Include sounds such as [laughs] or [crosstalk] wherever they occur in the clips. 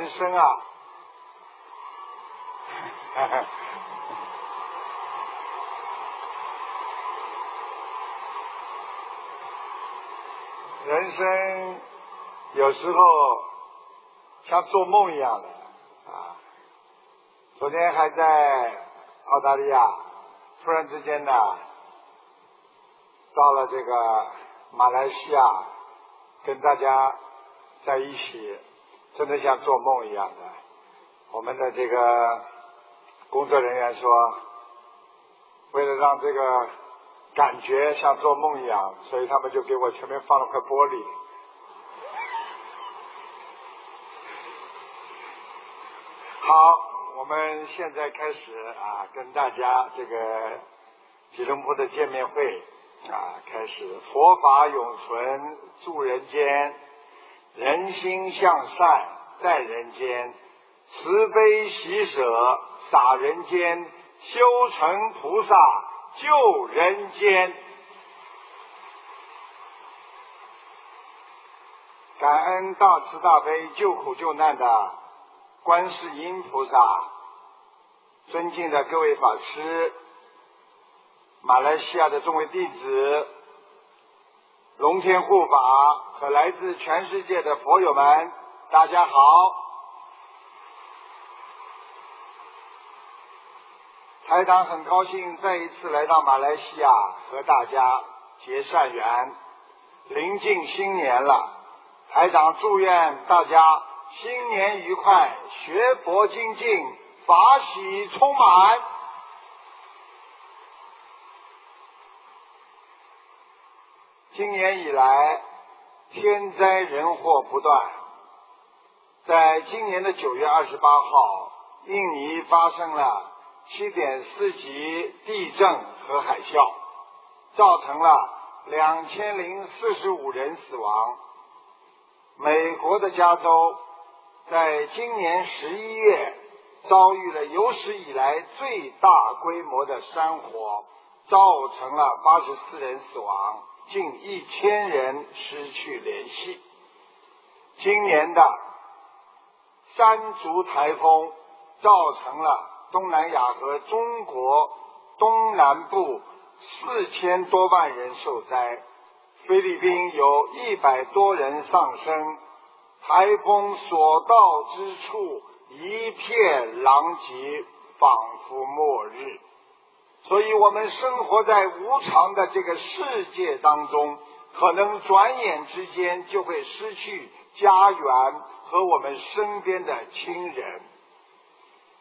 人生啊，[laughs] 人生有时候像做梦一样的啊。昨天还在澳大利亚，突然之间呢，到了这个马来西亚，跟大家在一起，真的像做梦一样的。我们的这个工作人员说，为了让这个感觉像做梦一样，所以他们就给我前面放了块玻璃。[laughs] 好。我们现在开始啊，跟大家这个吉隆坡的见面会啊，开始佛法永存助人间，人心向善在人间，慈悲喜舍洒人间，修成菩萨救人间，感恩大慈大悲救苦救难的。观世音菩萨，尊敬的各位法师，马来西亚的众位弟子，龙天护法和来自全世界的佛友们，大家好！台长很高兴再一次来到马来西亚和大家结善缘。临近新年了，台长祝愿大家。新年愉快，学佛精进，法喜充满。今年以来，天灾人祸不断。在今年的九月二十八号，印尼发生了七点四级地震和海啸，造成了两千零四十五人死亡。美国的加州。在今年十一月，遭遇了有史以来最大规模的山火，造成了八十四人死亡，近一千人失去联系。今年的山竹台风，造成了东南亚和中国东南部四千多万人受灾，菲律宾有一百多人丧生。台风所到之处，一片狼藉，仿佛末日。所以，我们生活在无常的这个世界当中，可能转眼之间就会失去家园和我们身边的亲人。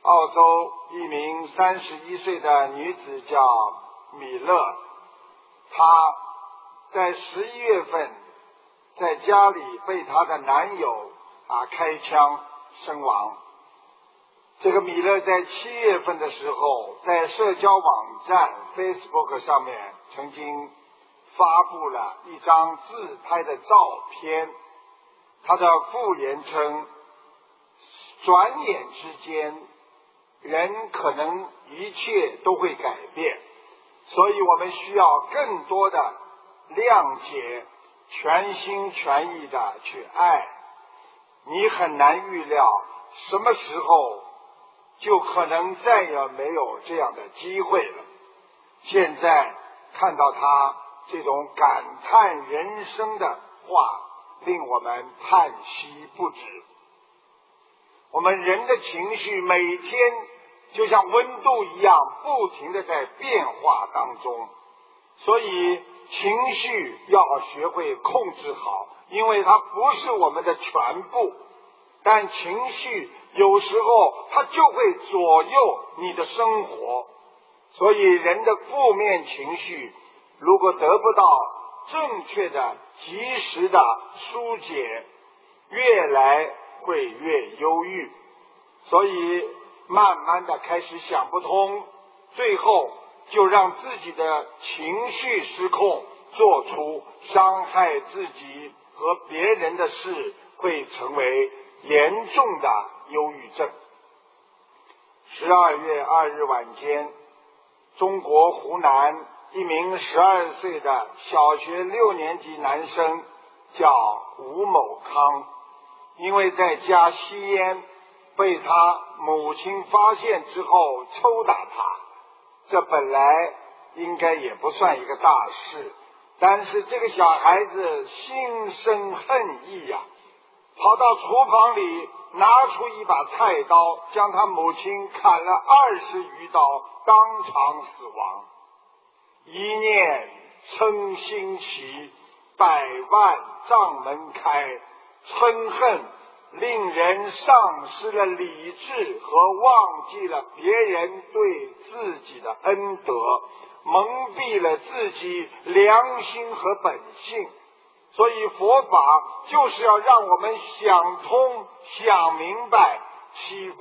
澳洲一名三十一岁的女子叫米勒，她在十一月份。在家里被她的男友啊开枪身亡。这个米勒在七月份的时候，在社交网站 Facebook 上面曾经发布了一张自拍的照片。他的附言称：“转眼之间，人可能一切都会改变，所以我们需要更多的谅解。”全心全意的去爱，你很难预料什么时候就可能再也没有这样的机会了。现在看到他这种感叹人生的话，令我们叹息不止。我们人的情绪每天就像温度一样，不停的在变化当中，所以。情绪要学会控制好，因为它不是我们的全部。但情绪有时候它就会左右你的生活，所以人的负面情绪如果得不到正确的、及时的疏解，越来会越忧郁，所以慢慢的开始想不通，最后。就让自己的情绪失控，做出伤害自己和别人的事，会成为严重的忧郁症。十二月二日晚间，中国湖南一名十二岁的小学六年级男生叫吴某康，因为在家吸烟，被他母亲发现之后抽打他，这本来应该也不算一个大事，但是这个小孩子心生恨意呀，跑到厨房里拿出一把菜刀，将他母亲砍了二十余刀，当场死亡。一念嗔心起，百万障门开。嗔恨令人丧失了理智和忘记了别人对自己的恩德，蒙蔽了自己良心和本性。所以佛法就是要让我们想通、想明白，启发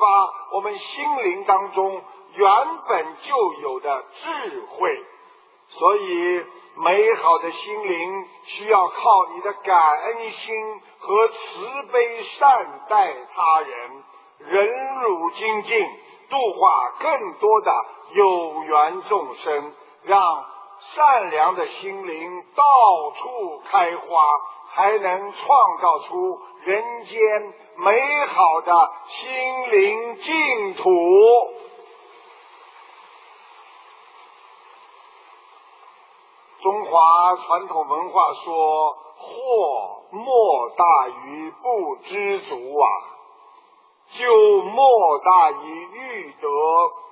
我们心灵当中原本就有的智慧。所以。美好的心灵需要靠你的感恩心和慈悲善待他人，忍辱精进，度化更多的有缘众生，让善良的心灵到处开花，还能创造出人间美好的心灵净土。中华传统文化说：“祸莫大于不知足啊，就莫大于欲得，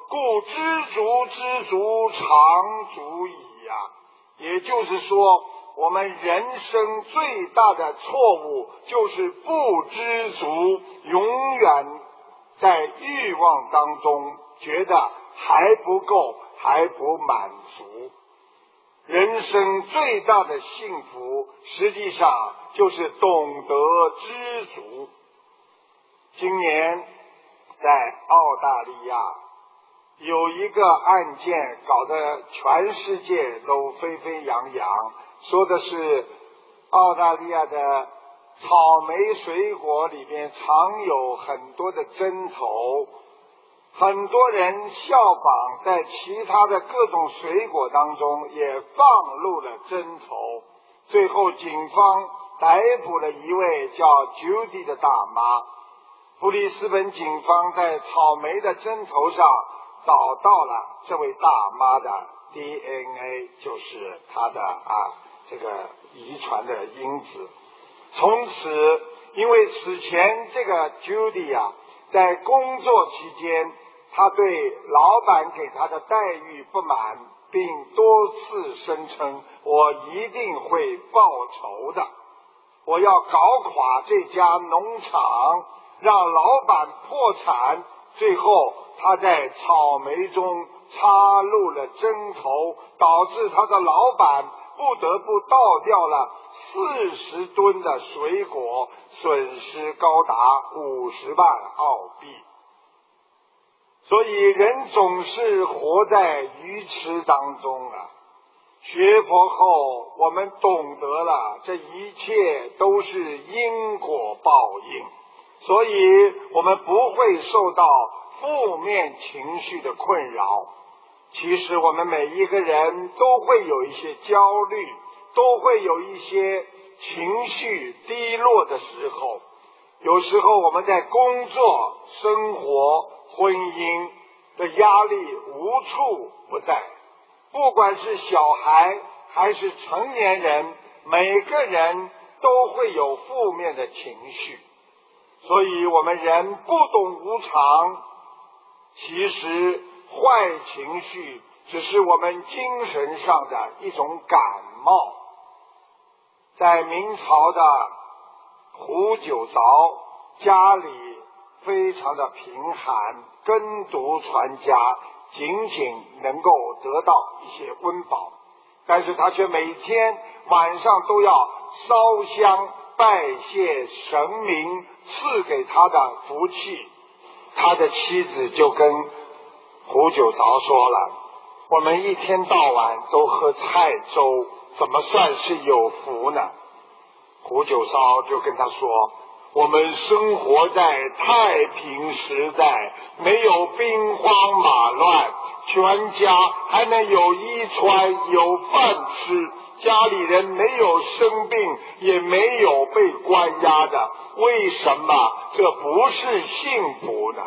故知足知足常足矣呀。”也就是说，我们人生最大的错误就是不知足，永远在欲望当中觉得还不够，还不满足。人生最大的幸福，实际上就是懂得知足。今年在澳大利亚有一个案件，搞得全世界都沸沸扬扬，说的是澳大利亚的草莓水果里边藏有很多的针头。很多人效仿，在其他的各种水果当中也放入了针头。最后，警方逮捕了一位叫 Judy 的大妈。布里斯本警方在草莓的针头上找到了这位大妈的 DNA，就是她的啊这个遗传的因子。从此，因为此前这个 Judy 啊，在工作期间。他对老板给他的待遇不满，并多次声称：“我一定会报仇的，我要搞垮这家农场，让老板破产。”最后，他在草莓中插入了针头，导致他的老板不得不倒掉了四十吨的水果，损失高达五十万澳币。所以，人总是活在愚痴当中啊！学佛后，我们懂得了这一切都是因果报应，所以我们不会受到负面情绪的困扰。其实，我们每一个人都会有一些焦虑，都会有一些情绪低落的时候。有时候，我们在工作、生活。婚姻的压力无处不在，不管是小孩还是成年人，每个人都会有负面的情绪。所以，我们人不懂无常，其实坏情绪只是我们精神上的一种感冒。在明朝的胡九凿家里。非常的贫寒，耕读传家，仅仅能够得到一些温饱，但是他却每天晚上都要烧香拜谢神明赐给他的福气。他的妻子就跟胡九韶说了：“我们一天到晚都喝菜粥，怎么算是有福呢？”胡九骚就跟他说。我们生活在太平时代，没有兵荒马乱，全家还能有衣穿、有饭吃，家里人没有生病，也没有被关押的，为什么这不是幸福呢？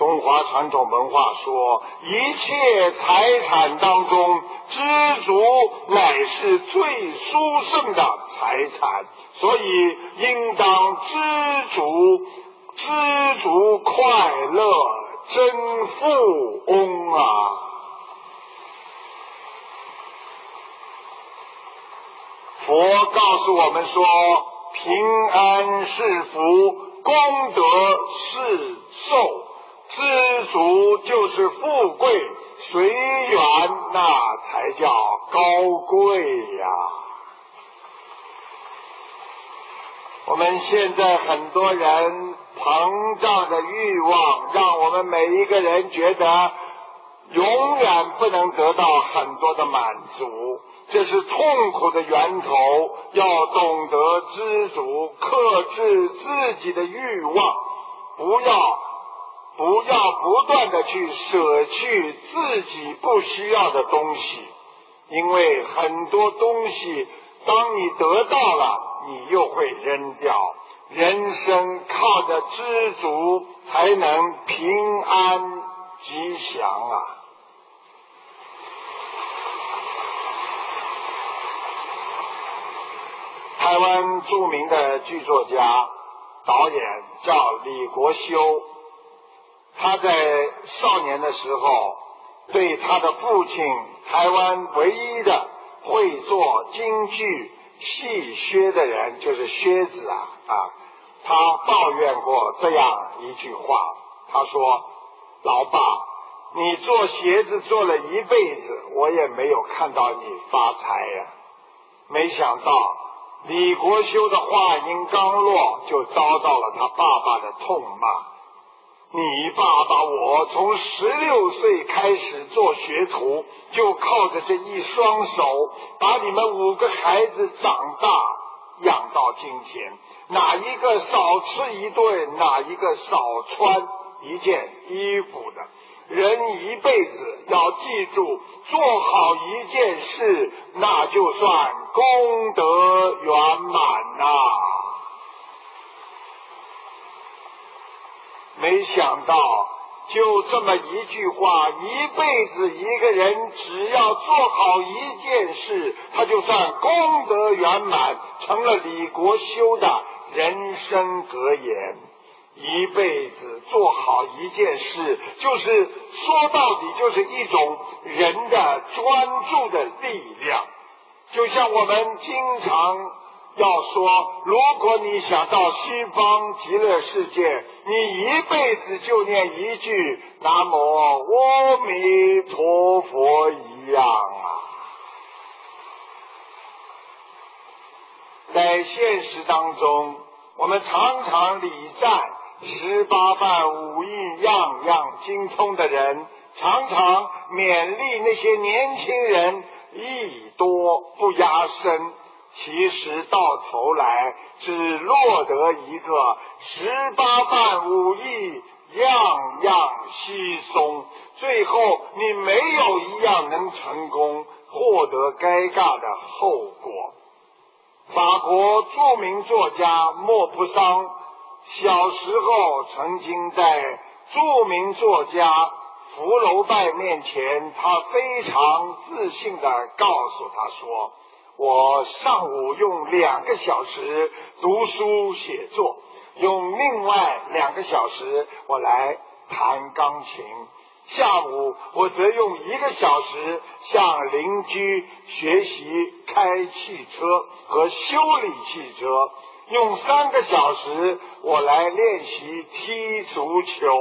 中华传统文化说，一切财产当中，知足乃是最殊胜的财产，所以应当知足，知足快乐，真富翁啊！佛告诉我们说，平安是福，功德是寿。知足就是富贵，随缘那才叫高贵呀。我们现在很多人膨胀的欲望，让我们每一个人觉得永远不能得到很多的满足，这是痛苦的源头。要懂得知足，克制自己的欲望，不要。不要不断的去舍去自己不需要的东西，因为很多东西，当你得到了，你又会扔掉。人生靠着知足，才能平安吉祥啊！台湾著名的剧作家、导演叫李国修。他在少年的时候，对他的父亲台湾唯一的会做京剧戏靴的人，就是靴子啊啊，他抱怨过这样一句话，他说：“老爸，你做鞋子做了一辈子，我也没有看到你发财呀。”没想到李国修的话音刚落，就遭到了他爸爸的痛骂。你爸爸我从十六岁开始做学徒，就靠着这一双手，把你们五个孩子长大养到今天。哪一个少吃一顿，哪一个少穿一件衣服的？人一辈子要记住，做好一件事，那就算功德圆满呐。没想到，就这么一句话，一辈子一个人只要做好一件事，他就算功德圆满，成了李国修的人生格言。一辈子做好一件事，就是说到底就是一种人的专注的力量。就像我们经常。要说，如果你想到西方极乐世界，你一辈子就念一句“南无阿弥陀佛”一样啊。在现实当中，我们常常礼赞十八般武艺样样精通的人，常常勉励那些年轻人艺多不压身。其实到头来只落得一个十八般武艺样样稀松，最后你没有一样能成功，获得该尬的后果。法国著名作家莫泊桑小时候曾经在著名作家福楼拜面前，他非常自信的告诉他说。我上午用两个小时读书写作，用另外两个小时我来弹钢琴。下午我则用一个小时向邻居学习开汽车和修理汽车，用三个小时我来练习踢足球。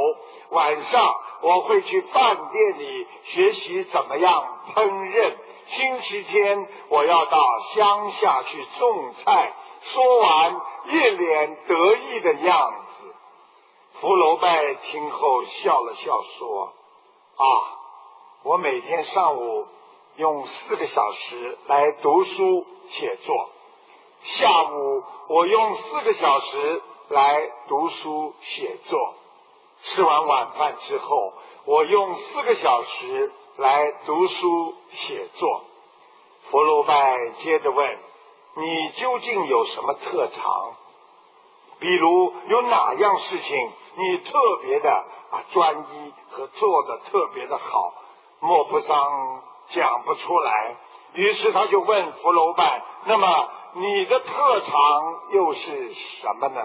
晚上我会去饭店里学习怎么样烹饪。星期天我要到乡下去种菜。说完，一脸得意的样子。福楼拜听后笑了笑，说：“啊，我每天上午用四个小时来读书写作，下午我用四个小时来读书写作。吃完晚饭之后。”我用四个小时来读书写作。福禄拜接着问：“你究竟有什么特长？比如有哪样事情你特别的啊专一和做的特别的好？”莫不桑讲不出来，于是他就问福楼拜：“那么你的特长又是什么呢？”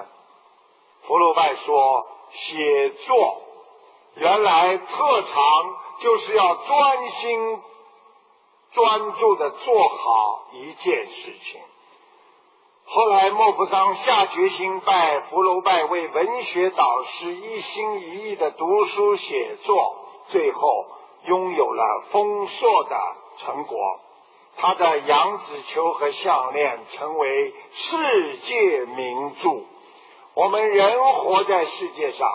福楼拜说：“写作。原来特长就是要专心。”专注的做好一件事情。后来莫泊桑下决心拜福楼拜为文学导师，一心一意的读书写作，最后拥有了丰硕的成果。他的羊脂球和项链成为世界名著。我们人活在世界上，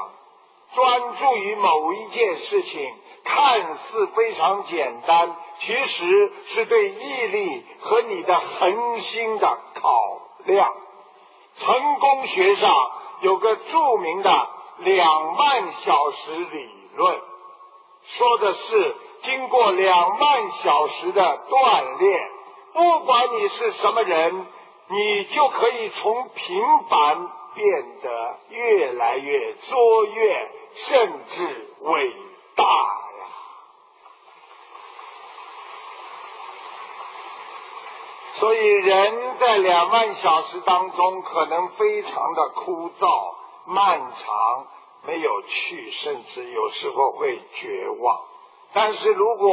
专注于某一件事情，看似非常简单。其实是对毅力和你的恒心的考量。成功学上有个著名的两万小时理论，说的是经过两万小时的锻炼，不管你是什么人，你就可以从平凡变得越来越卓越，甚至伟大。所以，人在两万小时当中，可能非常的枯燥、漫长，没有趣，甚至有时候会绝望。但是，如果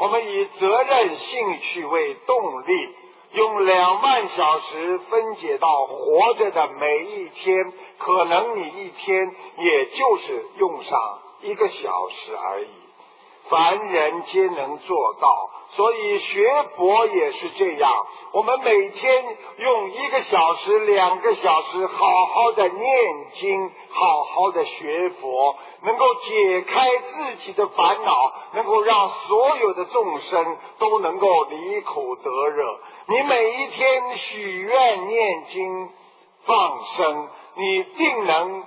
我们以责任、兴趣为动力，用两万小时分解到活着的每一天，可能你一天也就是用上一个小时而已。凡人皆能做到。所以学佛也是这样，我们每天用一个小时、两个小时，好好的念经，好好的学佛，能够解开自己的烦恼，能够让所有的众生都能够离苦得乐。你每一天许愿、念经、放生，你定能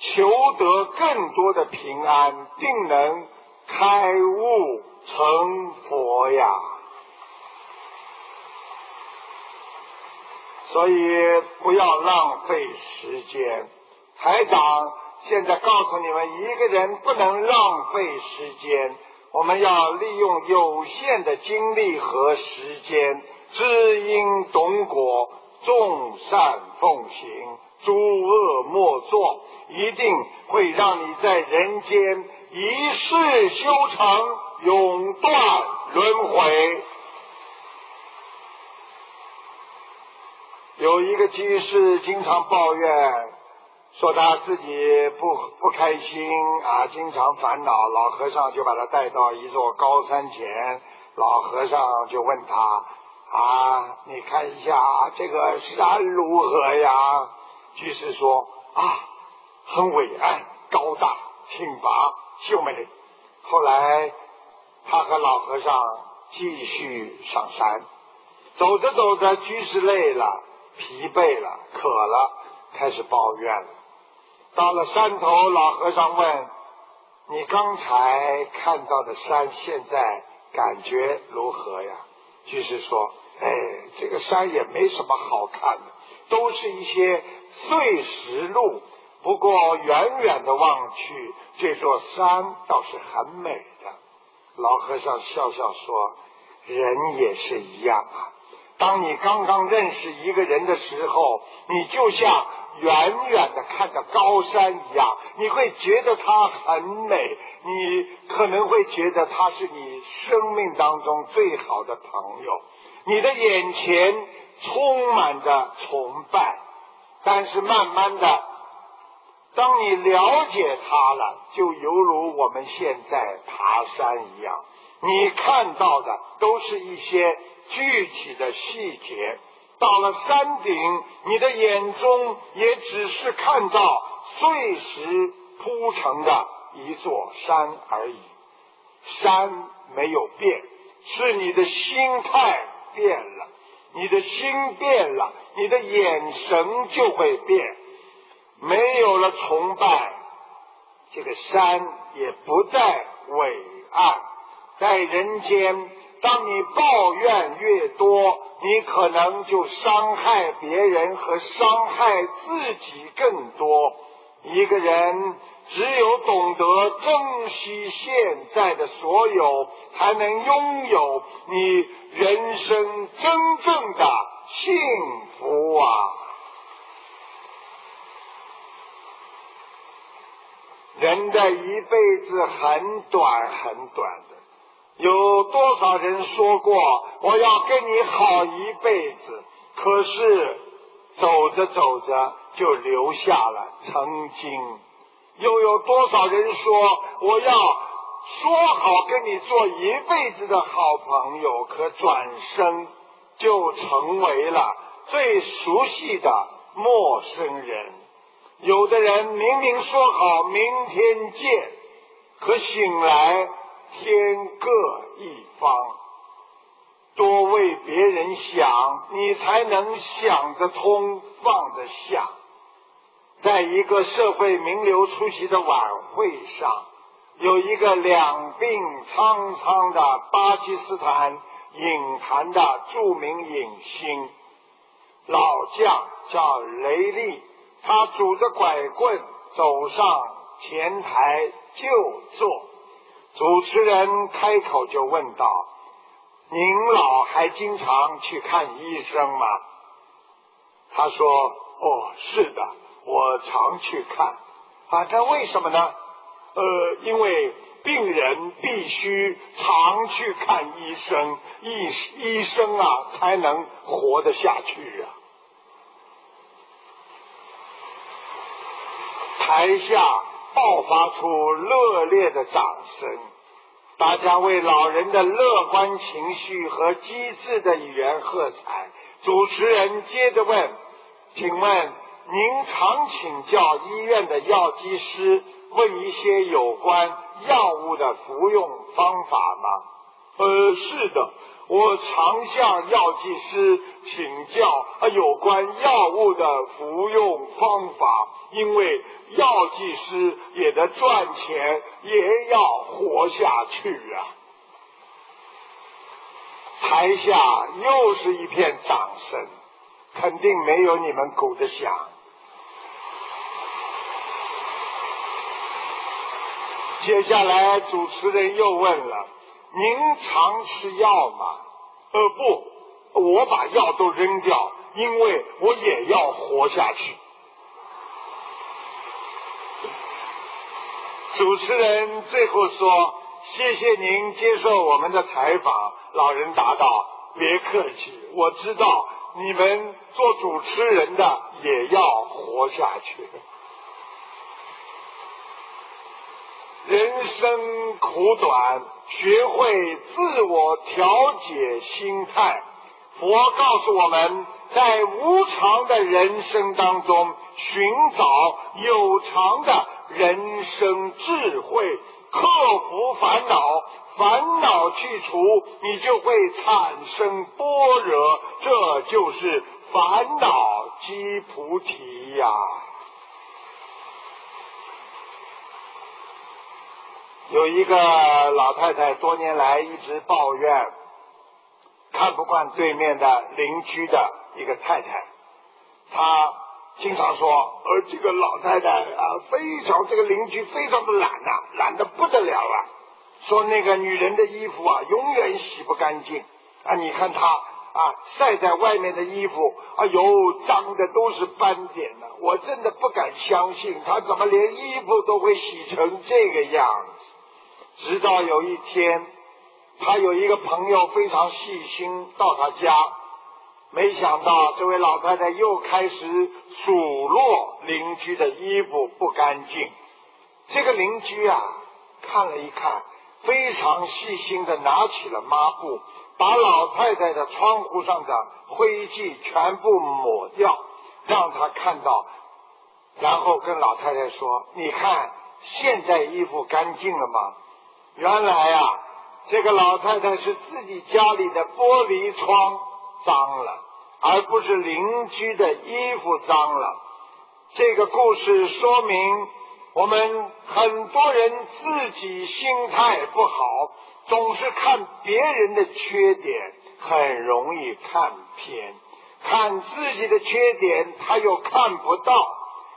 求得更多的平安，定能开悟。成佛呀！所以不要浪费时间。台长现在告诉你们，一个人不能浪费时间，我们要利用有限的精力和时间，知因懂果，众善奉行，诸恶莫作，一定会让你在人间一世修成。永断轮回。有一个居士经常抱怨，说他自己不不开心啊，经常烦恼。老和尚就把他带到一座高山前，老和尚就问他啊，你看一下这个山如何呀？居士说啊，很伟岸、高大、挺拔、秀美。后来。他和老和尚继续上山，走着走着，居士累了、疲惫了、渴了，开始抱怨了。到了山头，老和尚问：“你刚才看到的山，现在感觉如何呀？”居士说：“哎，这个山也没什么好看的，都是一些碎石路。不过远远的望去，这座山倒是很美的。”老和尚笑笑说：“人也是一样啊。当你刚刚认识一个人的时候，你就像远远的看着高山一样，你会觉得他很美，你可能会觉得他是你生命当中最好的朋友。你的眼前充满着崇拜，但是慢慢的。”当你了解它了，就犹如我们现在爬山一样，你看到的都是一些具体的细节。到了山顶，你的眼中也只是看到碎石铺成的一座山而已。山没有变，是你的心态变了。你的心变了，你的眼神就会变。没有了崇拜，这个山也不再伟岸。在人间，当你抱怨越多，你可能就伤害别人和伤害自己更多。一个人只有懂得珍惜现在的所有，才能拥有你人生真正的幸福啊！人的一辈子很短很短的，有多少人说过我要跟你好一辈子？可是走着走着。就留下了曾经，又有多少人说我要说好跟你做一辈子的好朋友，可转身就成为了最熟悉的陌生人。有的人明明说好明天见，可醒来天各一方。多为别人想，你才能想得通，放得下。在一个社会名流出席的晚会上，有一个两鬓苍苍的巴基斯坦影坛的著名影星老将叫雷利，他拄着拐棍走上前台就坐。主持人开口就问道：“您老还经常去看医生吗？”他说：“哦，是的。”我常去看，啊，这为什么呢？呃，因为病人必须常去看医生，医医生啊才能活得下去啊。台下爆发出热烈的掌声，大家为老人的乐观情绪和机智的语言喝彩。主持人接着问：“请问？”您常请教医院的药剂师问一些有关药物的服用方法吗？呃，是的，我常向药剂师请教啊有关药物的服用方法，因为药剂师也得赚钱，也要活下去啊。台下又是一片掌声，肯定没有你们鼓的响。接下来，主持人又问了：“您常吃药吗？”“呃，不，我把药都扔掉，因为我也要活下去。”主持人最后说：“谢谢您接受我们的采访。”老人答道：“别客气，我知道你们做主持人的也要活下去。”人生苦短，学会自我调节心态。佛告诉我们在无常的人生当中，寻找有常的人生智慧，克服烦恼，烦恼去除，你就会产生般若，这就是烦恼即菩提呀。有一个老太太，多年来一直抱怨，看不惯对面的邻居的一个太太。她经常说：“而这个老太太啊，非常这个邻居非常的懒呐，懒得不得了啊。说那个女人的衣服啊，永远洗不干净啊。你看她啊，晒在外面的衣服，哎呦，脏的都是斑点呢。我真的不敢相信，她怎么连衣服都会洗成这个样子。”直到有一天，他有一个朋友非常细心到他家，没想到这位老太太又开始数落邻居的衣服不干净。这个邻居啊，看了一看，非常细心的拿起了抹布，把老太太的窗户上的灰迹全部抹掉，让他看到，然后跟老太太说：“你看，现在衣服干净了吗？”原来呀，这个老太太是自己家里的玻璃窗脏了，而不是邻居的衣服脏了。这个故事说明，我们很多人自己心态不好，总是看别人的缺点，很容易看偏。看自己的缺点，他又看不到，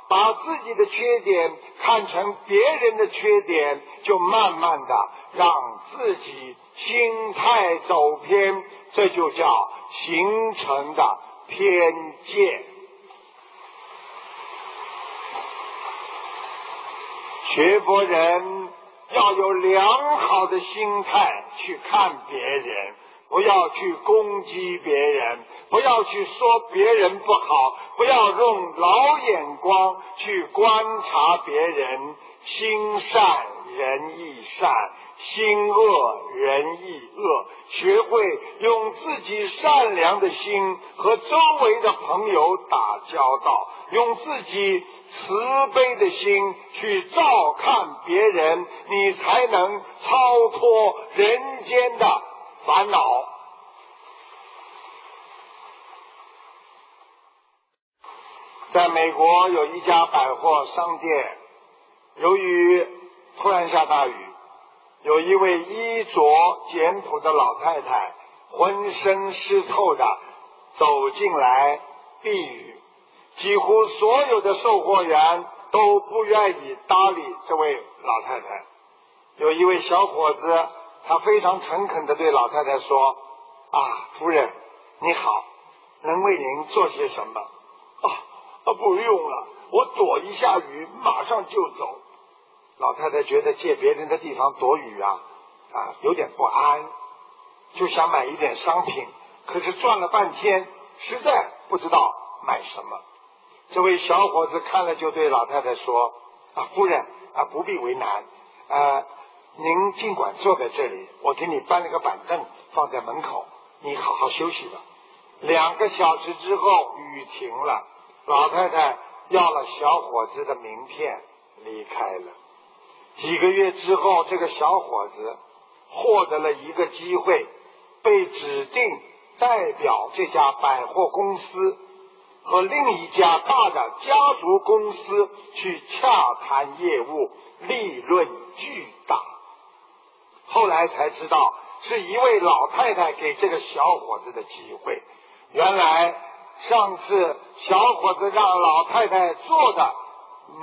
把自己的缺点看成别人的缺点，就慢慢的让自己心态走偏，这就叫形成的偏见。学佛人要有良好的心态去看别人，不要去攻击别人。不要去说别人不好，不要用老眼光去观察别人。心善人亦善，心恶人亦恶。学会用自己善良的心和周围的朋友打交道，用自己慈悲的心去照看别人，你才能超脱人间的烦恼。在美国有一家百货商店，由于突然下大雨，有一位衣着简朴的老太太，浑身湿透的走进来避雨。几乎所有的售货员都不愿意搭理这位老太太。有一位小伙子，他非常诚恳的对老太太说：“啊，夫人，你好，能为您做些什么？”啊。啊，不用了，我躲一下雨，马上就走。老太太觉得借别人的地方躲雨啊，啊，有点不安，就想买一点商品，可是转了半天，实在不知道买什么。这位小伙子看了，就对老太太说：“啊，夫人啊，不必为难，啊，您尽管坐在这里，我给你搬了个板凳放在门口，你好好休息吧。”两个小时之后，雨停了。老太太要了小伙子的名片，离开了。几个月之后，这个小伙子获得了一个机会，被指定代表这家百货公司和另一家大的家族公司去洽谈业务，利润巨大。后来才知道，是一位老太太给这个小伙子的机会。原来。上次小伙子让老太太做的，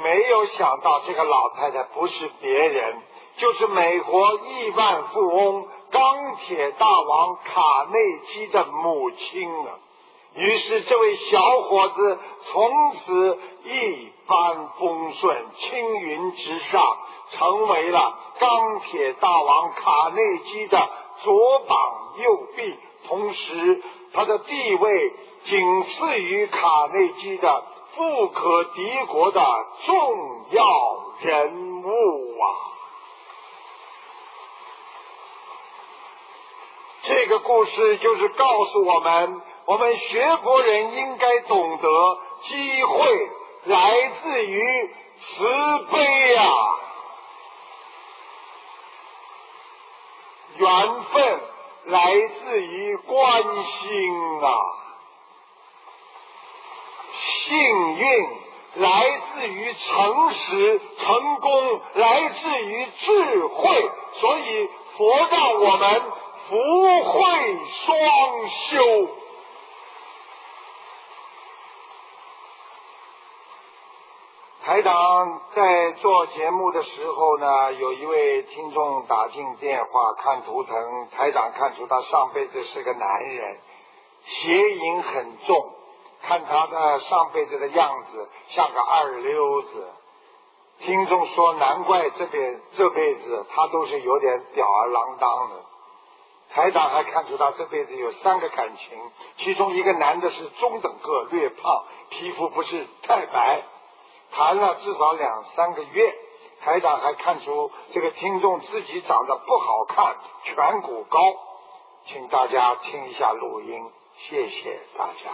没有想到这个老太太不是别人，就是美国亿万富翁钢铁大王卡内基的母亲啊。于是这位小伙子从此一帆风顺，青云直上，成为了钢铁大王卡内基的左膀右臂，同时他的地位。仅次于卡内基的富可敌国的重要人物啊！这个故事就是告诉我们，我们学佛人应该懂得，机会来自于慈悲呀，缘分来自于关心啊。幸运来自于诚实，成功来自于智慧，所以佛让我们福慧双修。台长在做节目的时候呢，有一位听众打进电话看图腾，台长看出他上辈子是个男人，邪淫很重。看他的上辈子的样子像个二流子，听众说难怪这边这辈子他都是有点吊儿郎当的。台长还看出他这辈子有三个感情，其中一个男的是中等个，略胖，皮肤不是太白，谈了至少两三个月。台长还看出这个听众自己长得不好看，颧骨高，请大家听一下录音，谢谢大家。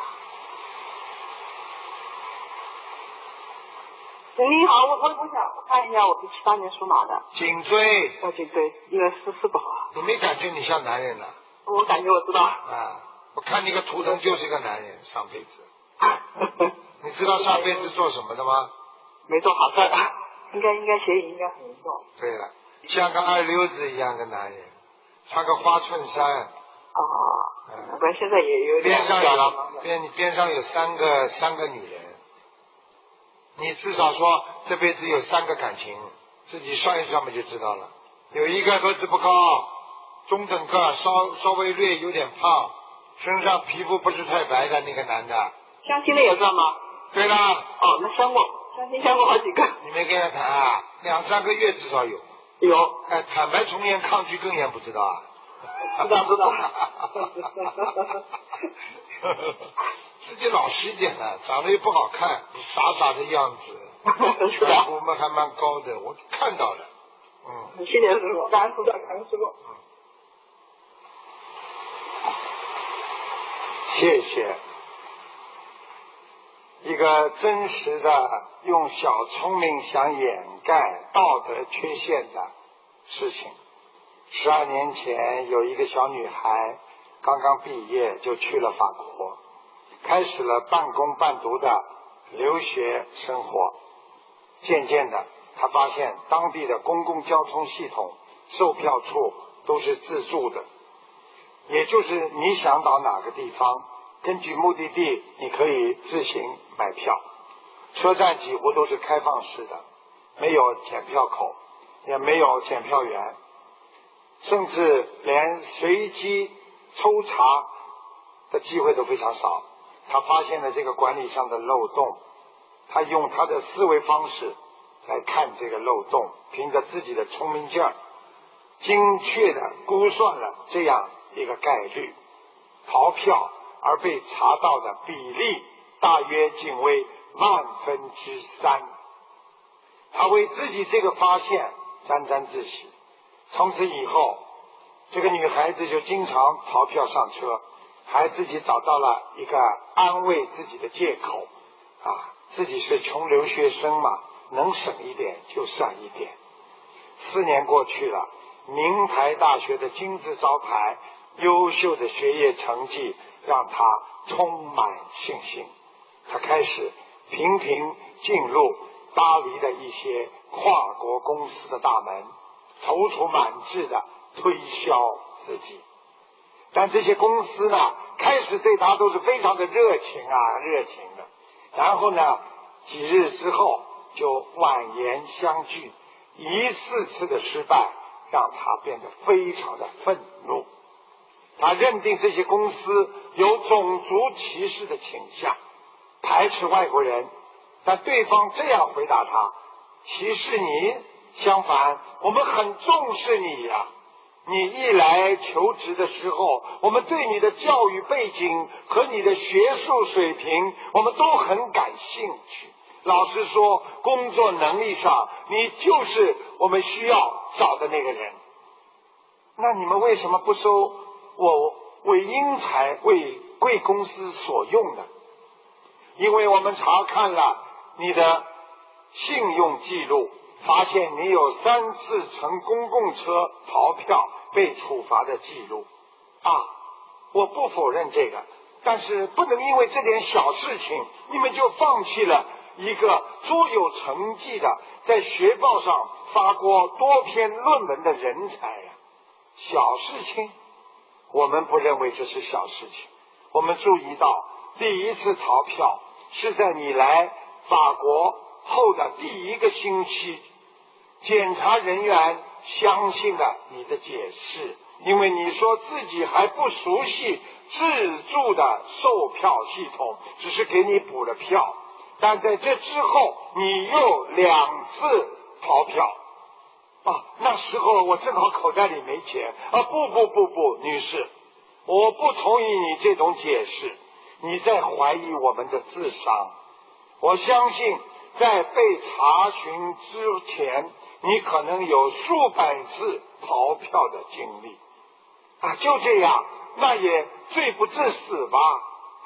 你好，我我我想看一下，我是七八年属马的。颈椎。啊，颈椎，因为姿势不好。你没感觉你像男人呢？我感觉我知道。啊，我看你个图腾就是一个男人，上辈子。[laughs] 你知道上辈子做什么的吗？没做好 [laughs] 事。应该应该血影应该很严重。对了，像个二流子一样的男人，穿个花衬衫，啊，嗯不然现在也有边上两有边边上有三个三个女人，你至少说这辈子有三个感情，自己算一算不就知道了。有一个个子不高，中等个，稍稍微略有点胖，身上皮肤不是太白的那个男的。相亲的也算吗？对了，哦，那相过，相亲相过好几个。你没跟他谈啊？两三个月至少有。有，哎，坦白从严，抗拒更严，不知道啊？[laughs] 知道知道 [laughs] [laughs] 自己老实一点的，长得又不好看，傻傻的样子，是的。颧骨嘛还蛮高的，我看到了。嗯，谢谢师傅，感恩菩萨，感恩师傅。谢谢。一个真实的用小聪明想掩盖道德缺陷的事情。十二年前，有一个小女孩刚刚毕业就去了法国，开始了半工半读的留学生活。渐渐的，她发现当地的公共交通系统售票处都是自助的，也就是你想到哪个地方，根据目的地，你可以自行买票。车站几乎都是开放式的，没有检票口，也没有检票员，甚至连随机抽查的机会都非常少。他发现了这个管理上的漏洞，他用他的思维方式来看这个漏洞，凭着自己的聪明劲儿，精确的估算了这样一个概率，逃票而被查到的比例大约仅为万分之三。他为自己这个发现沾沾自喜。从此以后，这个女孩子就经常逃票上车，还自己找到了一个安慰自己的借口啊，自己是穷留学生嘛，能省一点就省一点。四年过去了，名牌大学的金字招牌、优秀的学业成绩让他充满信心。他开始频频进入巴黎的一些跨国公司的大门，踌躇满志的推销自己。但这些公司呢，开始对他都是非常的热情啊，热情的。然后呢，几日之后就婉言相拒，一次次的失败让他变得非常的愤怒。他认定这些公司有种族歧视的倾向，排斥外国人。但对方这样回答他：“歧视你？相反，我们很重视你呀、你一来求职的时候，我们对你的教育背景和你的学术水平，我们都很感兴趣。老实说，工作能力上，你就是我们需要找的那个人。那你们为什么不收我为英才、为贵公司所用呢？因为我们查看了你的信用记录，发现你有三次乘公共车逃票被处罚的记录。啊，我不否认这个，但是不能因为这点小事情，你们就放弃了一个卓有成绩的，在学报上发过多篇论文的人才呀、小事情，我们不认为这是小事情。我们注意到，第一次逃票是在你来法国后的第一个星期，检查人员相信了你的解释，因为你说自己还不熟悉自助的售票系统，只是给你补了票。但在这之后，你又两次逃票。啊，那时候我正好口袋里没钱啊！不不不不，女士，我不同意你这种解释，你在怀疑我们的智商。我相信，在被查询之前，你可能有数百次逃票的经历。啊，就这样，那也罪不至死吧？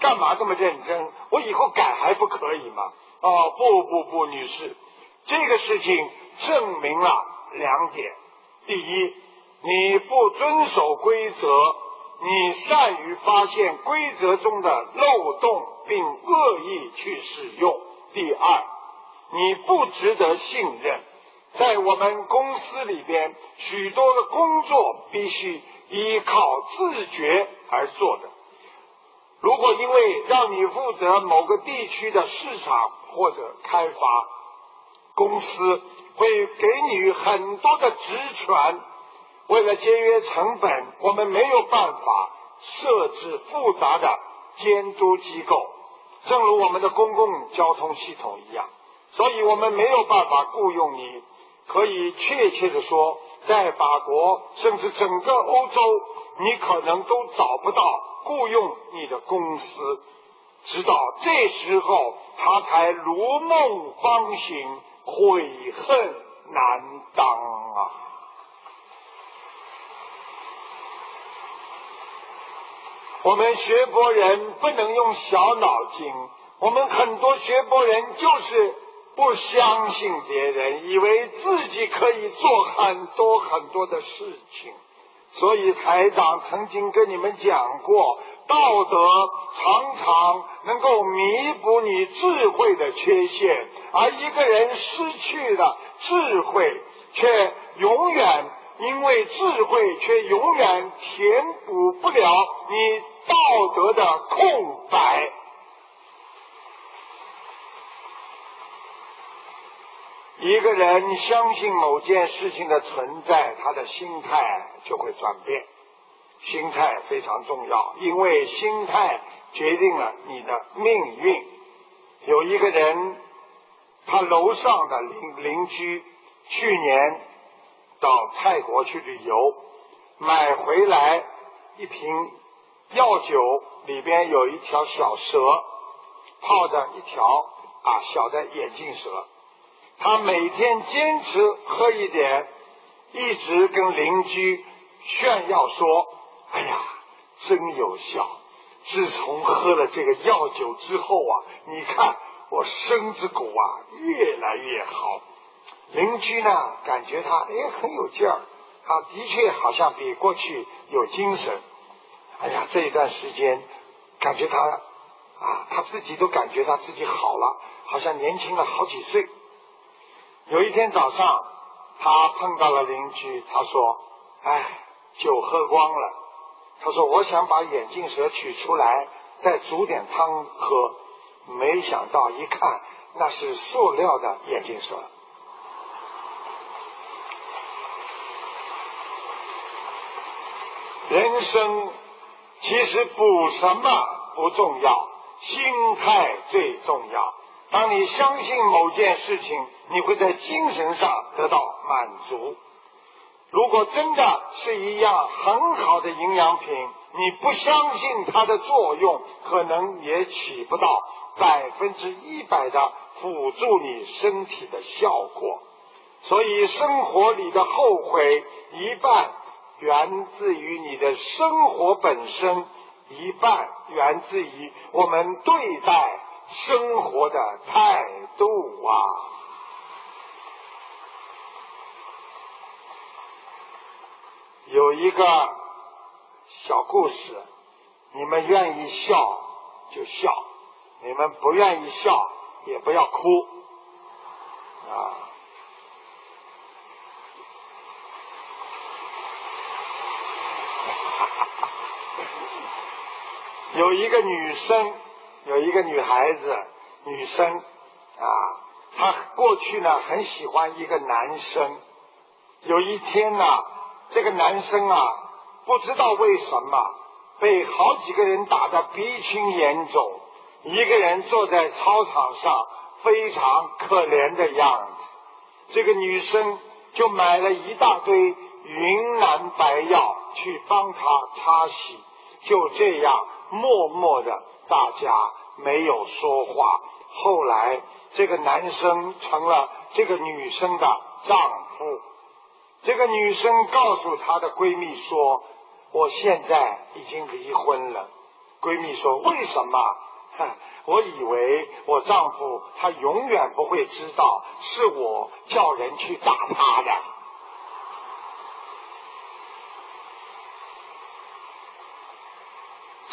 干嘛这么认真？我以后改还不可以吗？哦，不不不，女士，这个事情证明了两点：第一，你不遵守规则，你善于发现规则中的漏洞并恶意去使用；第二，你不值得信任，在我们公司里边，许多的工作必须依靠自觉而做的。如果因为让你负责某个地区的市场或者开发，公司会给你很多的职权，为了节约成本，我们没有办法设置复杂的监督机构，正如我们的公共交通系统一样，所以我们没有办法雇佣你。可以确切的说，在法国甚至整个欧洲，你可能都找不到雇佣你的公司。直到这时候，他才如梦方醒，悔恨难当啊！我们学佛人不能用小脑筋，我们很多学佛人就是。不相信别人，以为自己可以做很多很多的事情，所以台长曾经跟你们讲过，道德常常能够弥补你智慧的缺陷，而一个人失去了智慧，却永远因为智慧却永远填补不了你道德的空白。一个人相信某件事情的存在，他的心态就会转变。心态非常重要，因为心态决定了你的命运。有一个人，他楼上的邻邻居去年到泰国去旅游，买回来一瓶药酒，里边有一条小蛇，泡着一条啊小的眼镜蛇。他每天坚持喝一点，一直跟邻居炫耀说：“哎呀，真有效！自从喝了这个药酒之后啊，你看我身子骨啊越来越好。”邻居呢，感觉他哎很有劲儿，他的确好像比过去有精神。哎呀，这一段时间感觉他啊，他自己都感觉他自己好了，好像年轻了好几岁。有一天早上，他碰到了邻居，他说：“哎，酒喝光了。”他说：“我想把眼镜蛇取出来，再煮点汤喝。”没想到一看，那是塑料的眼镜蛇。人生其实补什么不重要，心态最重要。当你相信某件事情，你会在精神上得到满足。如果真的是一样很好的营养品，你不相信它的作用，可能也起不到百分之一百的辅助你身体的效果。所以，生活里的后悔一半源自于你的生活本身，一半源自于我们对待。生活的态度啊，有一个小故事，你们愿意笑就笑，你们不愿意笑也不要哭啊。[laughs] 有一个女生。有一个女孩子，女生啊，她过去呢很喜欢一个男生。有一天呢，这个男生啊，不知道为什么被好几个人打得鼻青眼肿，一个人坐在操场上，非常可怜的样子。这个女生就买了一大堆云南白药去帮他擦洗，就这样默默的。大家没有说话。后来，这个男生成了这个女生的丈夫。这个女生告诉她的闺蜜说：“我现在已经离婚了。”闺蜜说：“为什么？” [laughs] 我以为我丈夫他永远不会知道是我叫人去打他的。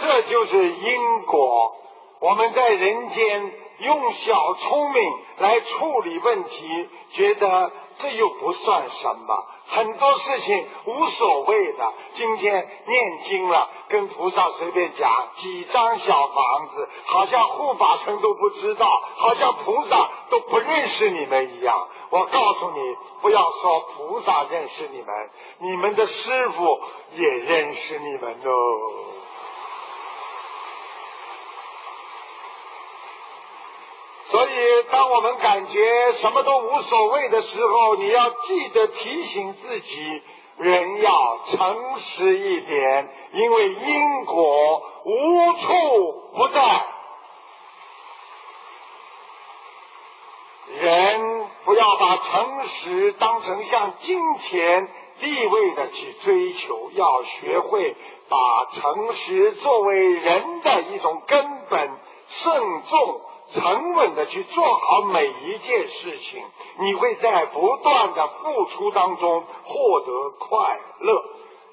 这就是因果。我们在人间用小聪明来处理问题，觉得这又不算什么，很多事情无所谓的。今天念经了，跟菩萨随便讲几张小房子，好像护法神都不知道，好像菩萨都不认识你们一样。我告诉你，不要说菩萨认识你们，你们的师傅也认识你们哦。所以，当我们感觉什么都无所谓的时候，你要记得提醒自己，人要诚实一点，因为因果无处不在。人不要把诚实当成像金钱、地位的去追求，要学会把诚实作为人的一种根本，慎重。沉稳的去做好每一件事情，你会在不断的付出当中获得快乐。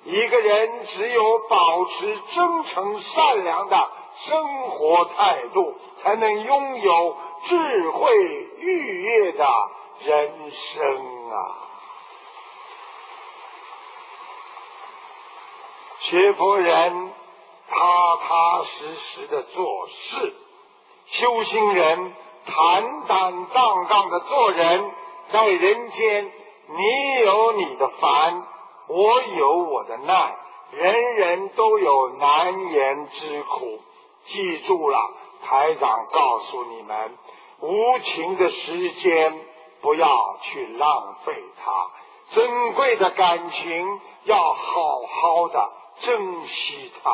一个人只有保持真诚善良的生活态度，才能拥有智慧愉悦的人生啊！学佛人踏踏实实的做事。修行人坦坦荡荡的做人，在人间，你有你的烦，我有我的难，人人都有难言之苦。记住了，台长告诉你们，无情的时间不要去浪费它，珍贵的感情要好好的珍惜它。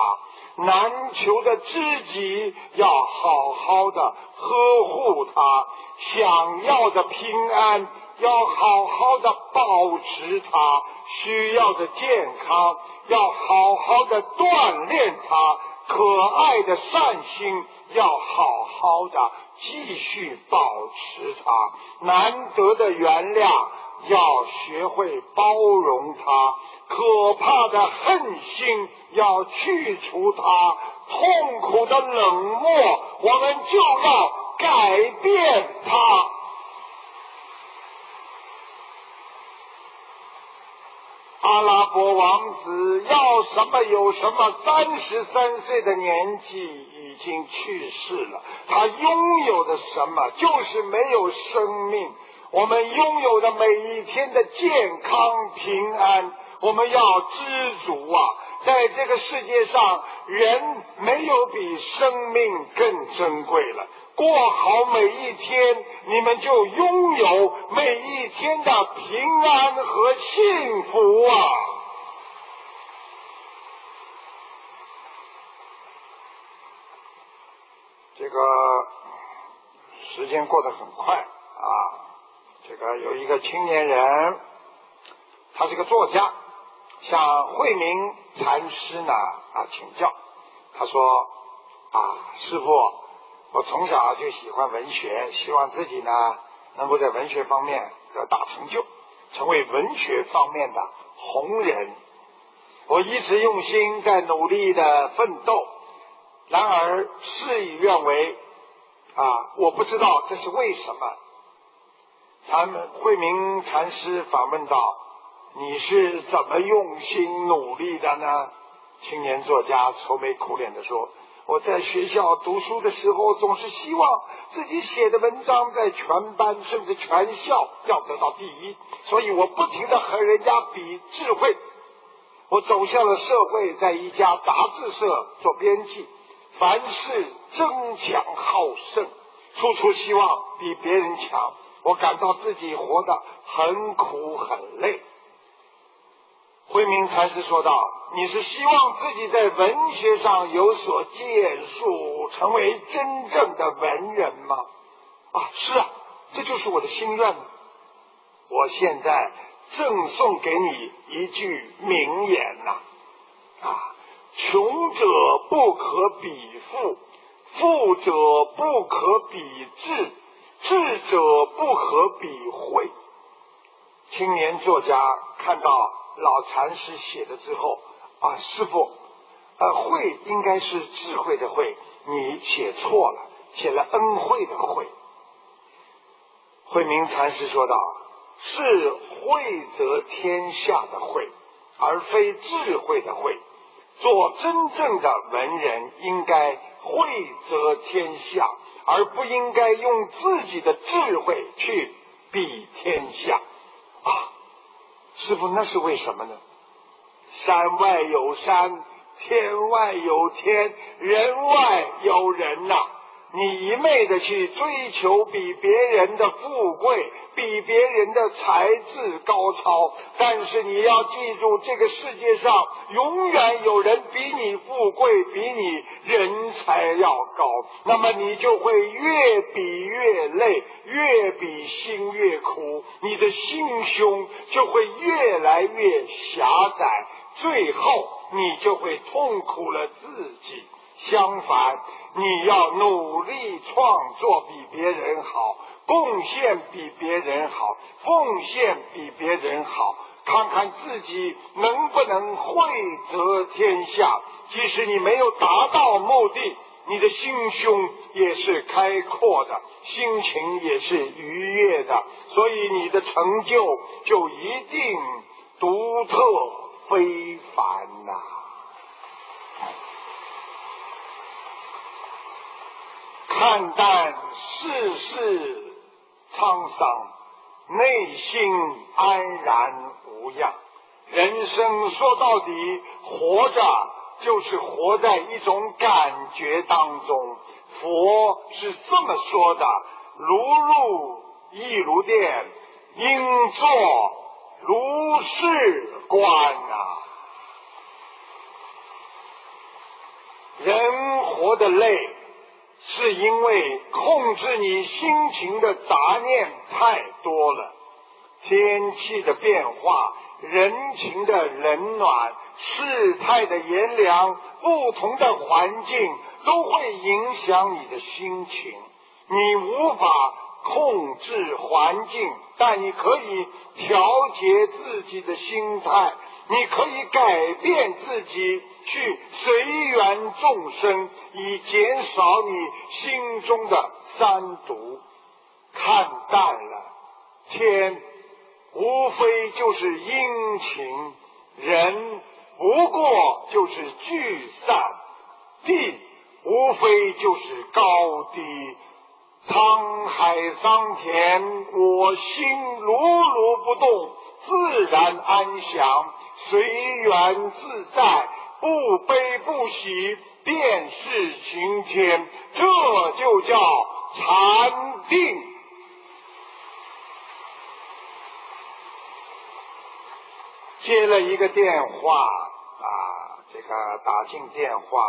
难求的知己要好好的呵护他，想要的平安要好好的保持他，需要的健康要好好的锻炼他，可爱的善心要好好的继续保持他，难得的原谅要学会包容他。可怕的恨心要去除他，痛苦的冷漠我们就要改变他。阿拉伯王子要什么有什么，三十三岁的年纪已经去世了。他拥有的什么，就是没有生命。我们拥有的每一天的健康平安。我们要知足啊！在这个世界上，人没有比生命更珍贵了。过好每一天，你们就拥有每一天的平安和幸福啊！这个时间过得很快啊！这个有一个青年人，他是个作家。向慧明禅师呢啊请教，他说啊师傅，我从小就喜欢文学，希望自己呢能够在文学方面得大成就，成为文学方面的红人。我一直用心在努力的奋斗，然而事与愿违啊！我不知道这是为什么。禅慧明禅师反问道。你是怎么用心努力的呢？青年作家愁眉苦脸的说：“我在学校读书的时候，总是希望自己写的文章在全班甚至全校要得到第一，所以我不停的和人家比智慧。我走向了社会，在一家杂志社做编辑，凡事争强好胜，处处希望比别人强。我感到自己活得很苦很累。”慧明禅师说道：“你是希望自己在文学上有所建树，成为真正的文人吗？”啊，是啊，这就是我的心愿。我现在赠送给你一句名言呐：啊，穷者不可比富，富者不可比智，智者不可比慧。青年作家看到。老禅师写的之后啊，师傅，呃，慧应该是智慧的慧，你写错了。写了恩惠的惠。慧明禅师说道：“是惠泽天下的惠，而非智慧的慧。做真正的文人，应该惠泽天下，而不应该用自己的智慧去比天下。”啊，师傅，那是为什么呢？山外有山，天外有天，人外有人呐。你一昧的去追求比别人的富贵，比别人的才智高超，但是你要记住，这个世界上永远有人比你富贵，比你人才要高，那么你就会越比越累，越比心越苦，你的心胸就会越来越狭窄，最后你就会痛苦了自己。相反，你要努力创作比别人好，贡献比别人好，奉献比别人好，看看自己能不能惠泽天下。即使你没有达到目的，你的心胸也是开阔的，心情也是愉悦的，所以你的成就就一定独特非凡呐。看淡世事沧桑，内心安然无恙。人生说到底，活着就是活在一种感觉当中。佛是这么说的：如入亦如电，应作如是观啊。人活得累。是因为控制你心情的杂念太多了，天气的变化、人情的冷暖、事态的炎凉，不同的环境都会影响你的心情。你无法控制环境，但你可以调节自己的心态。你可以改变自己，去随缘众生，以减少你心中的三毒。看淡了，天无非就是阴晴，人不过就是聚散，地无非就是高低。沧海桑田，我心如如不动，自然安详。随缘自在，不悲不喜，便是晴天。这就叫禅定。接了一个电话，个打进电话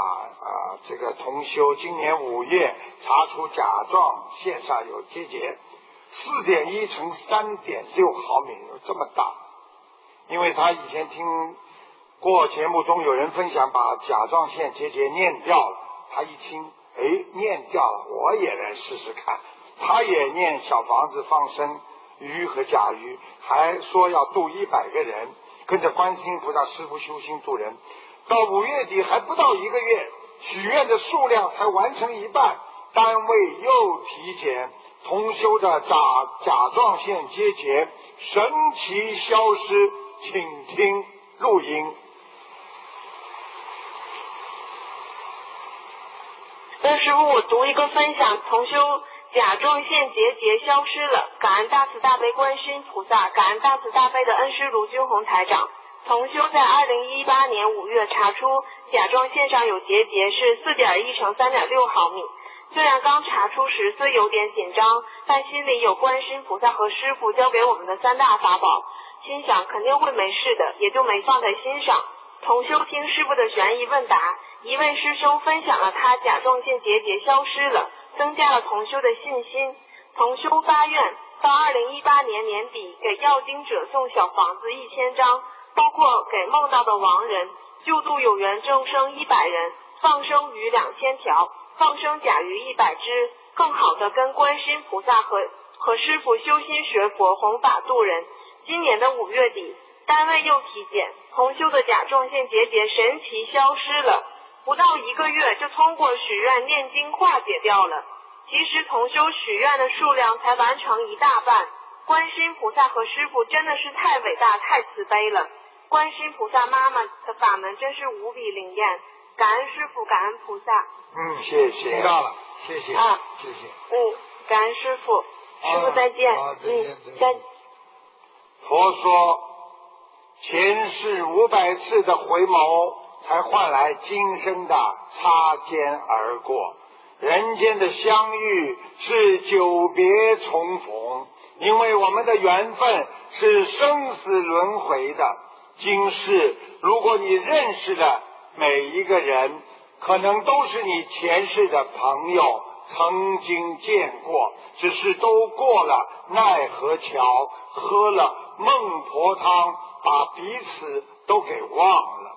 啊，这个同修今年五月查出甲状腺上有结节，四点一乘三点六毫米，这么大。因为他以前听过节目中有人分享把甲状腺结节念掉了，他一听，哎，念掉了，我也来试试看。他也念小房子放生鱼和甲鱼，还说要度一百个人，跟着观世音菩萨师傅修心度人。到五月底还不到一个月，许愿的数量才完成一半，单位又体检，同修的甲甲状腺结节神奇消失。请听录音。那师傅，我读一个分享：重修甲状腺结节消失了，感恩大慈大悲观世音菩萨，感恩大慈大悲的恩师卢军红台长。同修在二零一八年五月查出甲状腺上有结节，是四点一乘三点六毫米。虽然刚查出时虽有点紧张，但心里有观世音菩萨和师傅教给我们的三大法宝。心想肯定会没事的，也就没放在心上。同修听师傅的悬疑问答，一位师兄分享了他甲状腺结节消失了，增加了同修的信心。同修发愿到二零一八年年底给要经者送小房子一千张，包括给梦到的亡人救度有缘众生一百人，放生鱼两千条，放生甲鱼一百只，更好的跟观世音菩萨和和师傅修心学佛，弘法度人。今年的五月底，单位又体检，同修的甲状腺结节神奇消失了，不到一个月就通过许愿念经化解掉了。其实同修许愿的数量才完成一大半。观世音菩萨和师傅真的是太伟大、太慈悲了。观世音菩萨妈妈的法门真是无比灵验，感恩师傅，感恩菩萨。嗯，谢谢。听到了，谢谢。啊，谢谢。嗯，感恩师傅，师傅再见。好，再见，嗯，再见。佛说，前世五百次的回眸，才换来今生的擦肩而过。人间的相遇是久别重逢，因为我们的缘分是生死轮回的。今世，如果你认识的每一个人，可能都是你前世的朋友，曾经见过，只是都过了奈何桥，喝了孟婆汤，把彼此都给忘了。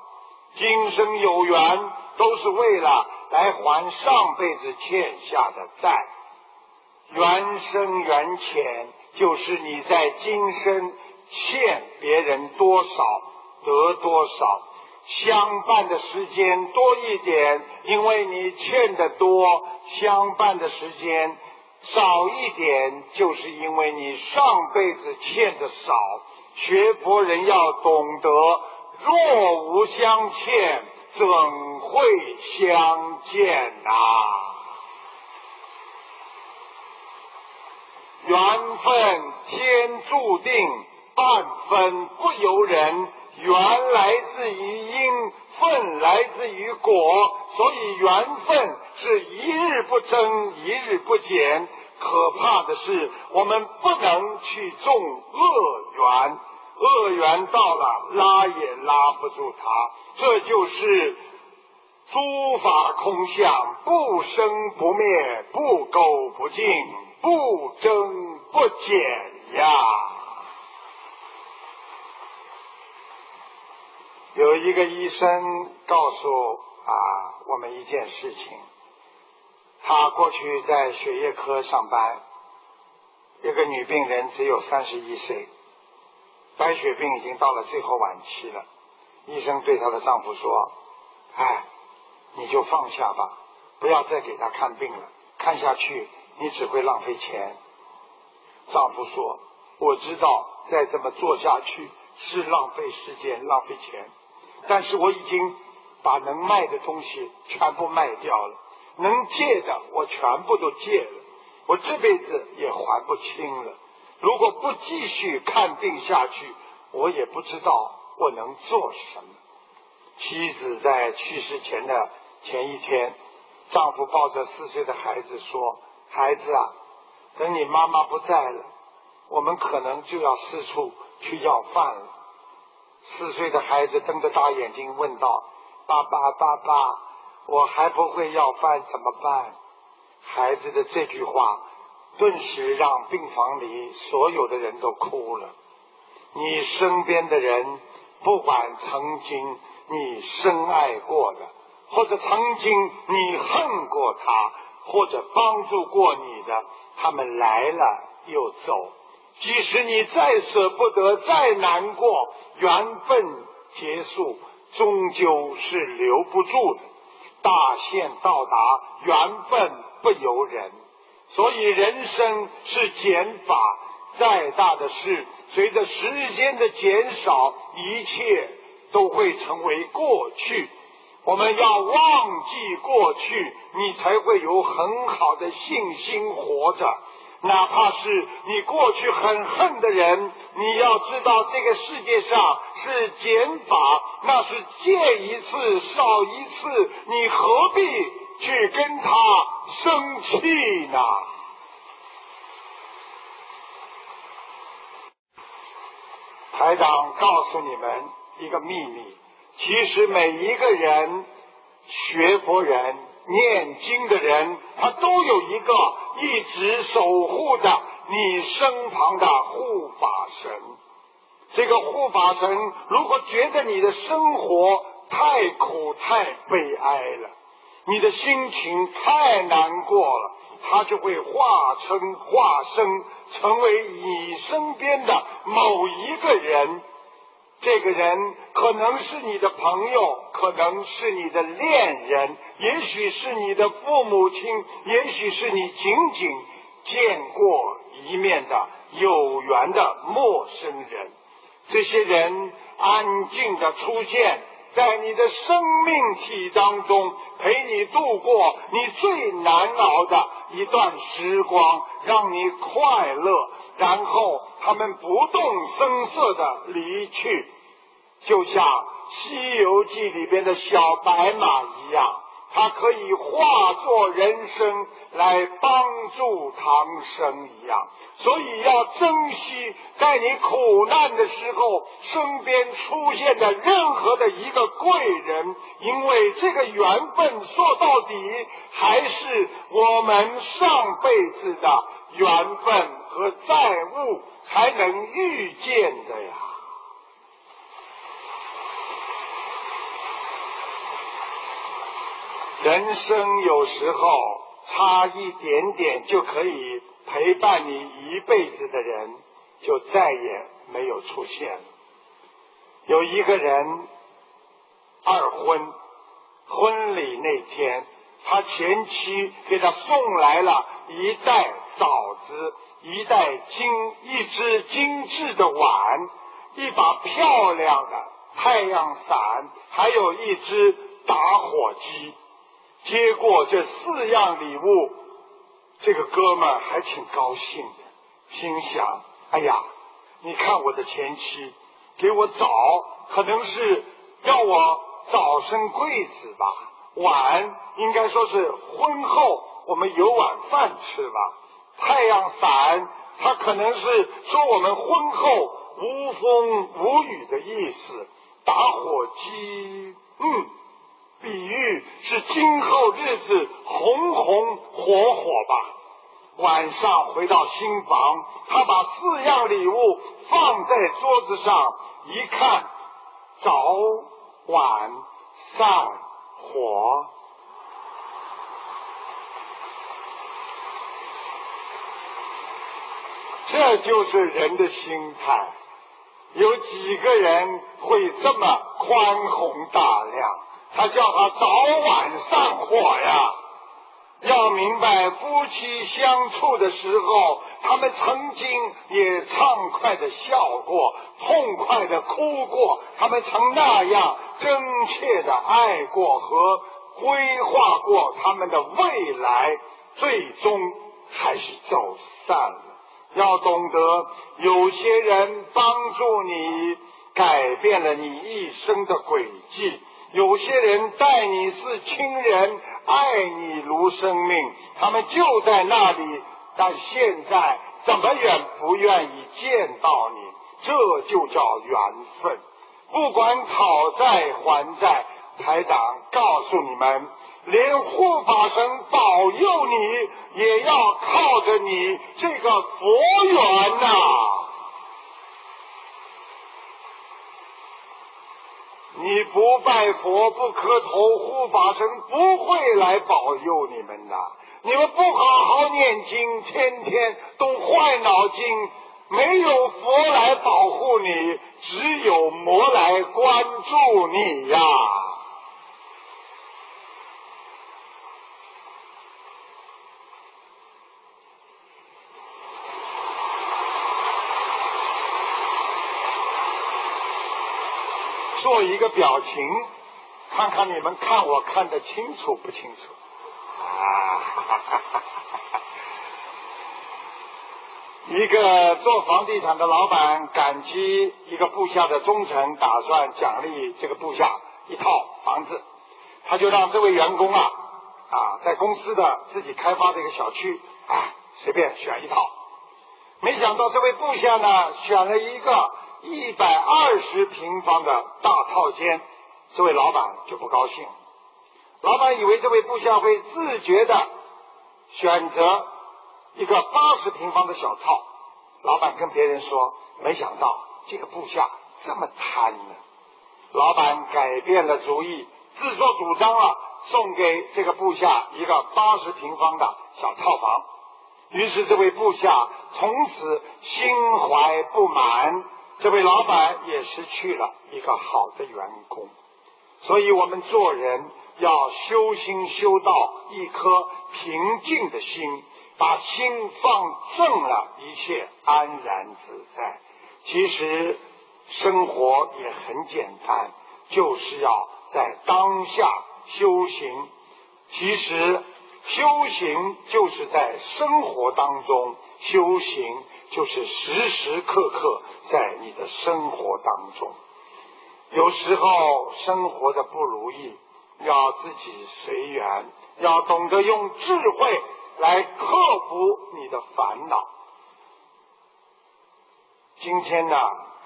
今生有缘，都是为了来还上辈子欠下的债。缘深缘浅，就是你在今生欠别人多少得多少。相伴的时间多一点，因为你欠的多；相伴的时间少一点，就是因为你上辈子欠的少。学佛人要懂得，若无相欠，怎会相见呐、缘分天注定，半分不由人。缘来自于因，分来自于果，所以缘分是一日不增，一日不减。可怕的是，我们不能去种恶缘，恶缘到了，拉也拉不住它。这就是诸法空相，不生不灭，不垢不净，不增不减呀。有一个医生告诉啊我们一件事情，他过去在血液科上班，一个女病人只有三十一岁，白血病已经到了最后晚期了。医生对她的丈夫说：“哎，你就放下吧，不要再给她看病了，看下去你只会浪费钱。”丈夫说：“我知道再这么做下去是浪费时间、浪费钱。”但是我已经把能卖的东西全部卖掉了，能借的我全部都借了，我这辈子也还不清了。如果不继续看病下去，我也不知道我能做什么。妻子在去世前的前一天，丈夫抱着四岁的孩子说：“孩子啊，等你妈妈不在了，我们可能就要四处去要饭了。”四岁的孩子瞪着大眼睛问道：“爸爸，爸爸，我还不会要饭怎么办？”孩子的这句话顿时让病房里所有的人都哭了。你身边的人，不管曾经你深爱过的，或者曾经你恨过他，或者帮助过你的，他们来了又走。即使你再舍不得，再难过，缘分结束，终究是留不住的。大限到达，缘分不由人。所以人生是减法，再大的事，随着时间的减少，一切都会成为过去。我们要忘记过去，你才会有很好的信心活着。哪怕是你过去很恨的人，你要知道这个世界上是减法，那是借一次少一次，你何必去跟他生气呢？台长告诉你们一个秘密，其实每一个人学佛人、念经的人，他都有一个。一直守护着你身旁的护法神。这个护法神如果觉得你的生活太苦太悲哀了，你的心情太难过了，他就会化成化身成为你身边的某一个人，这个人可能是你的朋友，可能是你的恋人，也许是你的父母亲，也许是你仅仅见过一面的有缘的陌生人。这些人安静的出现在你的生命体当中，陪你度过你最难熬的一段时光，让你快乐。然后他们不动声色的离去，就像《西游记》里边的小白马一样，他可以化作人生来帮助唐僧一样。所以要珍惜在你苦难的时候身边出现的任何的一个贵人，因为这个缘分说到底还是我们上辈子的缘分。和债务才能遇见的呀。人生有时候差一点点就可以陪伴你一辈子的人，就再也没有出现。有一个人二婚，婚礼那天，他前妻给他送来了一袋枣子。一袋精一只精致的碗，一把漂亮的太阳伞，还有一只打火机。接过这四样礼物，这个哥们还挺高兴的，心想：哎呀，你看我的前妻给我枣，可能是要我早生贵子吧；晚应该说是婚后我们有碗饭吃吧。太阳伞，他可能是说我们婚后无风无雨的意思。打火机，嗯，比喻是今后日子红红火火吧。晚上回到新房，他把四样礼物放在桌子上，一看，早晚散火。这就是人的心态，有几个人会这么宽宏大量？他叫他早晚上火呀！要明白，夫妻相处的时候，他们曾经也畅快的笑过，痛快的哭过，他们曾那样真切的爱过和规划过他们的未来，最终还是走散了。要懂得，有些人帮助你，改变了你一生的轨迹；有些人待你是亲人，爱你如生命，他们就在那里，但现在怎么也不愿意见到你，这就叫缘分。不管讨债还债，台长告诉你们。连护法神保佑你，也要靠着你这个佛缘呐！你不拜佛不磕头，护法神不会来保佑你们的。你们不好好念经，天天动坏脑筋，没有佛来保护你，只有魔来关注你呀！做一个表情，看看你们看我看得清楚不清楚？啊！[laughs] 一个做房地产的老板感激一个部下的忠诚，打算奖励这个部下一套房子，他就让这位员工啊啊，在公司的自己开发的一个小区啊，随便选一套。没想到这位部下呢，选了一个。一百二十平方的大套间，这位老板就不高兴。老板以为这位部下会自觉的选择一个八十平方的小套。老板跟别人说：“没想到这个部下这么贪呢。”老板改变了主意，自作主张了，送给这个部下一个八十平方的小套房。于是这位部下从此心怀不满。这位老板也失去了一个好的员工。所以我们做人要修心修到一颗平静的心，把心放正了，一切安然自在。其实生活也很简单，就是要在当下修行。其实修行就是在生活当中修行，就是时时刻刻在你的生活当中。有时候生活的不如意，要自己随缘，要懂得用智慧来克服你的烦恼。今天呢，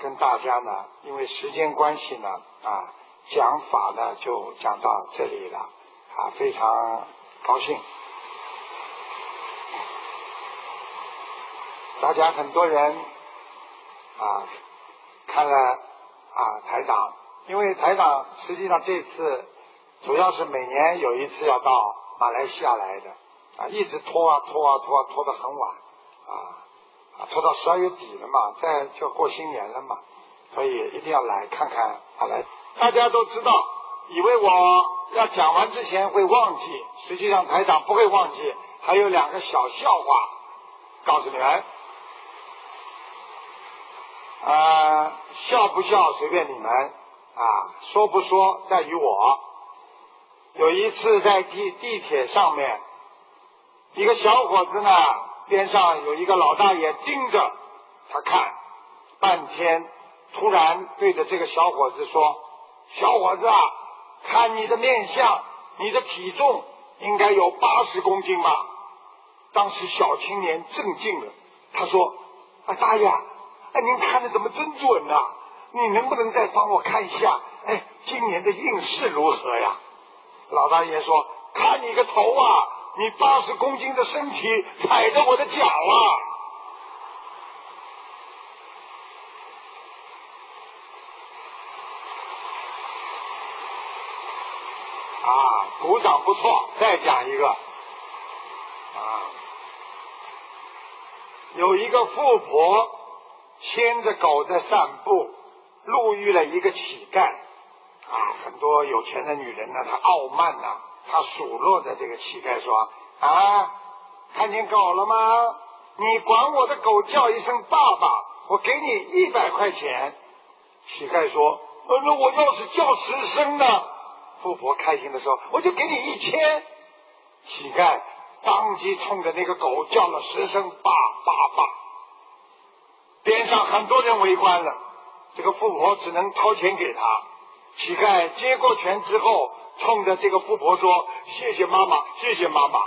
跟大家呢，因为时间关系呢，啊，讲法呢就讲到这里了，啊，非常高兴。大家很多人啊，看了。啊，台长，因为台长实际上这次主要是每年有一次要到马来西亚来的，啊，一直拖啊拖啊拖啊拖得很晚，啊啊拖到十二月底了嘛，再就过新年了嘛，所以一定要来看看。好来，大家都知道，以为我要讲完之前会忘记，实际上台长不会忘记，还有两个小笑话告诉你们。啊，笑不笑随便你们啊，说不说在于我。有一次在地地铁上面，一个小伙子呢，边上有一个老大爷盯着他看半天，突然对着这个小伙子说：“小伙子啊，看你的面相，你的体重应该有八十公斤吧？”当时小青年震惊了，他说：“啊，大爷。”哎，您看的怎么真准呐？你能不能再帮我看一下？哎，今年的运势如何呀？老大爷说：“看你个头啊！你八十公斤的身体踩着我的脚啊！”啊，鼓掌不错，再讲一个。啊，有一个富婆。牵着狗在散步，路遇了一个乞丐。啊，很多有钱的女人呢，她傲慢呐，她数落的这个乞丐说：“啊，看见狗了吗？你管我的狗叫一声爸爸，我给你一百块钱。”乞丐说：“那我要是叫十声呢？”富婆开心的说：“我就给你一千。”乞丐当即冲着那个狗叫了十声“爸爸爸”。很多人围观了，这个富婆只能掏钱给他。乞丐接过钱之后，冲着这个富婆说：“谢谢妈妈，谢谢妈妈。”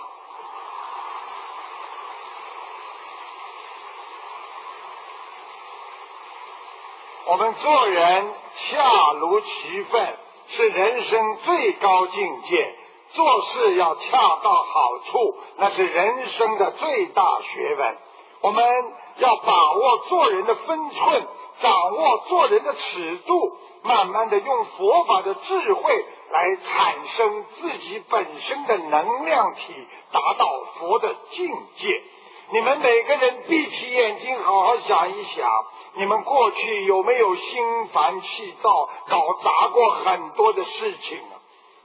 我们做人恰如其分，是人生最高境界。做事要恰到好处，那是人生的最大学问。我们要把握做人的分寸，掌握做人的尺度，慢慢的用佛法的智慧来产生自己本身的能量体，达到佛的境界。你们每个人闭起眼睛，好好想一想，你们过去有没有心烦气躁，搞砸过很多的事情？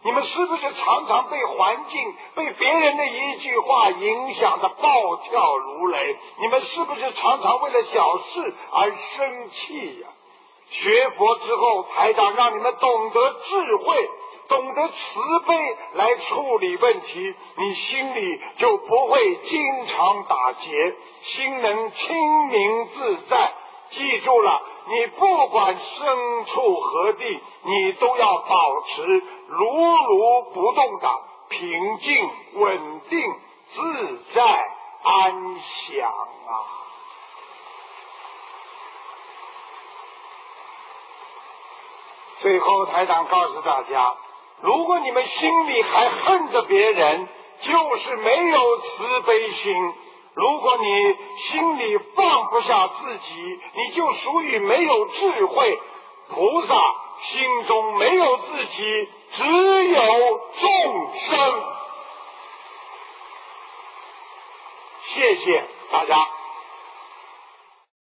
你们是不是常常被环境、被别人的一句话影响的暴跳如雷？你们是不是常常为了小事而生气呀？学佛之后，台长让你们懂得智慧，懂得慈悲来处理问题，你心里就不会经常打结，心能清明自在。记住了。你不管身处何地，你都要保持如如不动的平静、稳定、自在、安详啊！最后，台长告诉大家：如果你们心里还恨着别人，就是没有慈悲心。如果你心里放不下自己，你就属于没有智慧。菩萨心中没有自己，只有众生。谢谢大家。